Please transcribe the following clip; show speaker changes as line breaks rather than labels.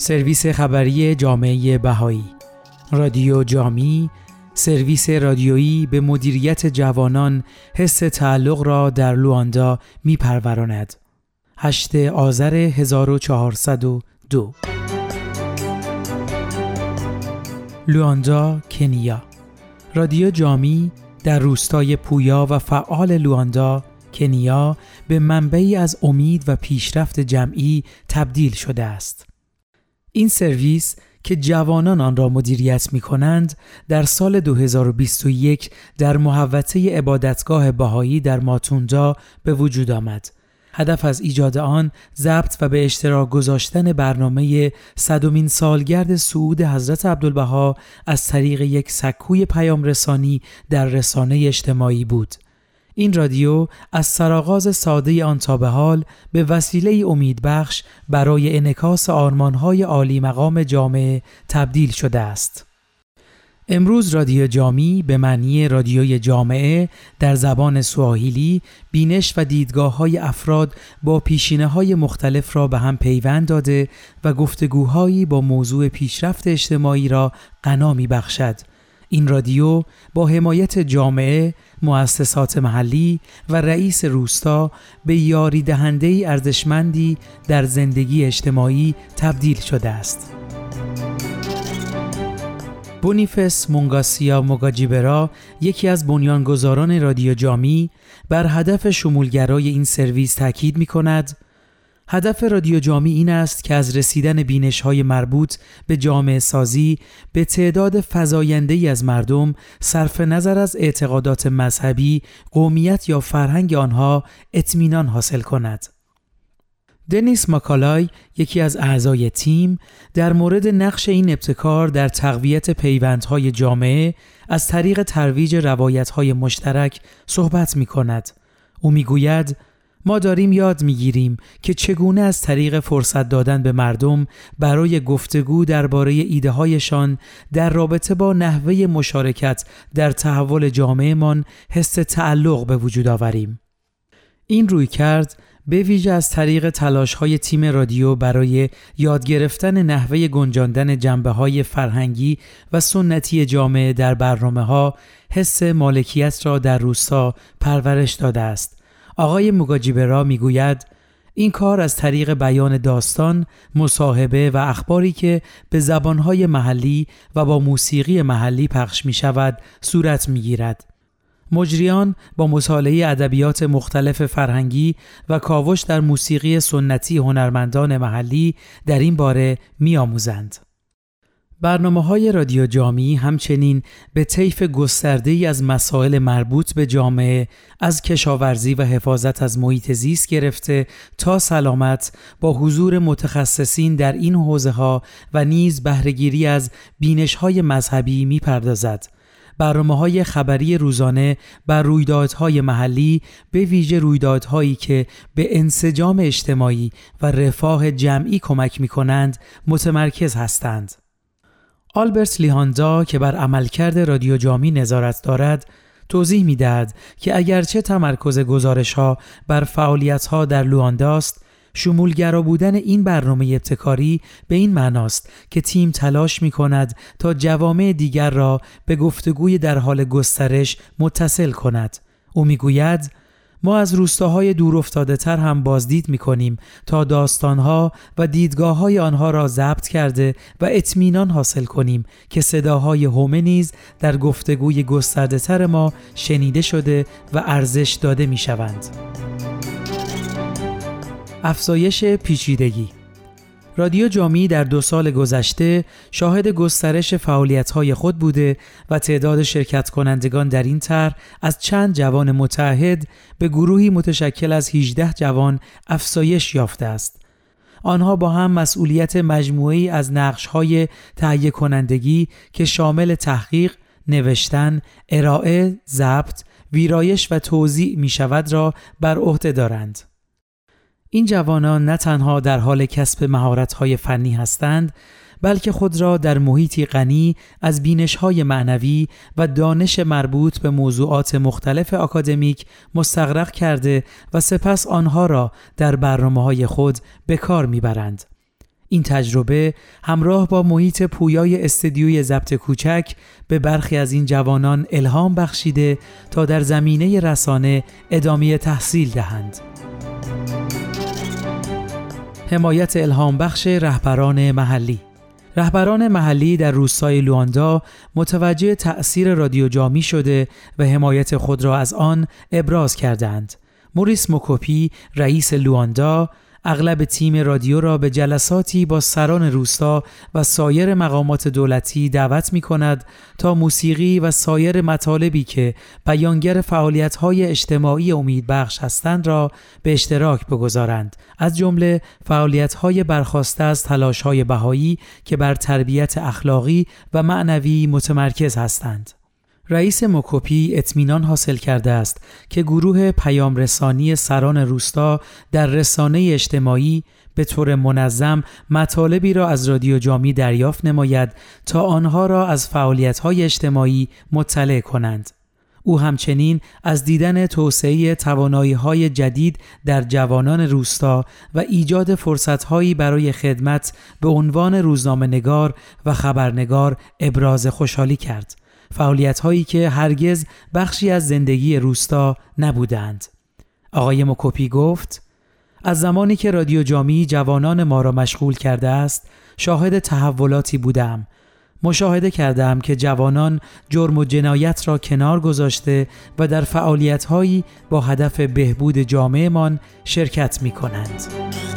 سرویس خبری جامعه بهایی رادیو جامی سرویس رادیویی به مدیریت جوانان حس تعلق را در لواندا می پروراند. 8 آذر 1402 لواندا کنیا رادیو جامی در روستای پویا و فعال لواندا کنیا به منبعی از امید و پیشرفت جمعی تبدیل شده است. این سرویس که جوانان آن را مدیریت می کنند در سال 2021 در محوطه عبادتگاه بهایی در ماتوندا به وجود آمد. هدف از ایجاد آن ضبط و به اشتراک گذاشتن برنامه صدومین سالگرد صعود حضرت عبدالبها از طریق یک سکوی پیام رسانی در رسانه اجتماعی بود. این رادیو از سرآغاز ساده آن تا به حال به وسیله امیدبخش برای انکاس آرمانهای عالی مقام جامعه تبدیل شده است. امروز رادیو جامی به معنی رادیوی جامعه در زبان سواهیلی بینش و دیدگاه های افراد با پیشینه های مختلف را به هم پیوند داده و گفتگوهایی با موضوع پیشرفت اجتماعی را غنا می بخشد. این رادیو با حمایت جامعه، مؤسسات محلی و رئیس روستا به یاری دهنده ارزشمندی در زندگی اجتماعی تبدیل شده است. بونیفس مونگاسیا موگاجیبرا یکی از بنیانگذاران رادیو جامی بر هدف شمولگرای این سرویس تاکید می کند هدف رادیو جامی این است که از رسیدن بینش های مربوط به جامعه سازی به تعداد فزاینده ای از مردم صرف نظر از اعتقادات مذهبی، قومیت یا فرهنگ آنها اطمینان حاصل کند. دنیس ماکالای یکی از اعضای تیم در مورد نقش این ابتکار در تقویت پیوندهای جامعه از طریق ترویج روایتهای مشترک صحبت می کند. او می گوید ما داریم یاد می‌گیریم که چگونه از طریق فرصت دادن به مردم برای گفتگو درباره ایده هایشان در رابطه با نحوه مشارکت در تحول جامعهمان حس تعلق به وجود آوریم. این روی کرد به ویژه از طریق تلاش های تیم رادیو برای یاد گرفتن نحوه گنجاندن جنبه های فرهنگی و سنتی جامعه در برنامه ها حس مالکیت را در روستا پرورش داده است آقای مگاجیبرا می‌گوید این کار از طریق بیان داستان، مصاحبه و اخباری که به زبانهای محلی و با موسیقی محلی پخش می شود صورت می گیرد. مجریان با مطالعه ادبیات مختلف فرهنگی و کاوش در موسیقی سنتی هنرمندان محلی در این باره می آموزند. برنامه های رادیو جامعی همچنین به طیف گسترده ای از مسائل مربوط به جامعه از کشاورزی و حفاظت از محیط زیست گرفته تا سلامت با حضور متخصصین در این حوزه ها و نیز بهرهگیری از بینش های مذهبی می پردازد. برنامه های خبری روزانه بر رویدادهای محلی به ویژه رویدادهایی که به انسجام اجتماعی و رفاه جمعی کمک می کنند متمرکز هستند. آلبرت لیهاندا که بر عملکرد رادیو جامی نظارت دارد توضیح می‌دهد که اگرچه تمرکز گزارش ها بر فعالیت ها در لواندا است شمولگرا بودن این برنامه ابتکاری به این معناست که تیم تلاش می کند تا جوامع دیگر را به گفتگوی در حال گسترش متصل کند. او می‌گوید ما از روستاهای دور افتاده تر هم بازدید می کنیم تا داستانها و دیدگاه های آنها را ضبط کرده و اطمینان حاصل کنیم که صداهای هومه نیز در گفتگوی گسترده تر ما شنیده شده و ارزش داده می شوند. افزایش پیچیدگی رادیو جامی در دو سال گذشته شاهد گسترش فعالیت‌های خود بوده و تعداد شرکت کنندگان در این طرح از چند جوان متحد به گروهی متشکل از 18 جوان افزایش یافته است. آنها با هم مسئولیت مجموعی از نقش‌های تهیه کنندگی که شامل تحقیق، نوشتن، ارائه، ضبط، ویرایش و توضیع می شود را بر عهده دارند. این جوانان نه تنها در حال کسب مهارت‌های فنی هستند بلکه خود را در محیطی غنی از بینش‌های معنوی و دانش مربوط به موضوعات مختلف آکادمیک مستغرق کرده و سپس آنها را در برنامه های خود به کار می‌برند. این تجربه همراه با محیط پویای استدیوی ضبط کوچک به برخی از این جوانان الهام بخشیده تا در زمینه رسانه ادامه تحصیل دهند. حمایت الهام بخش رهبران محلی رهبران محلی در روستای لواندا متوجه تأثیر رادیو جامی شده و حمایت خود را از آن ابراز کردند. موریس موکوپی رئیس لواندا اغلب تیم رادیو را به جلساتی با سران روستا و سایر مقامات دولتی دعوت می کند تا موسیقی و سایر مطالبی که بیانگر های اجتماعی امیدبخش هستند را به اشتراک بگذارند. از جمله های برخواسته از های بهایی که بر تربیت اخلاقی و معنوی متمرکز هستند. رئیس مکوپی اطمینان حاصل کرده است که گروه پیام رسانی سران روستا در رسانه اجتماعی به طور منظم مطالبی را از رادیو جامی دریافت نماید تا آنها را از فعالیت‌های اجتماعی مطلع کنند. او همچنین از دیدن توسعه توانایی جدید در جوانان روستا و ایجاد فرصتهایی برای خدمت به عنوان روزنامه نگار و خبرنگار ابراز خوشحالی کرد. فعالیت هایی که هرگز بخشی از زندگی روستا نبودند. آقای مکوپی گفت از زمانی که رادیو جامی جوانان ما را مشغول کرده است شاهد تحولاتی بودم مشاهده کردم که جوانان جرم و جنایت را کنار گذاشته و در فعالیت هایی با هدف بهبود جامعهمان شرکت می کنند.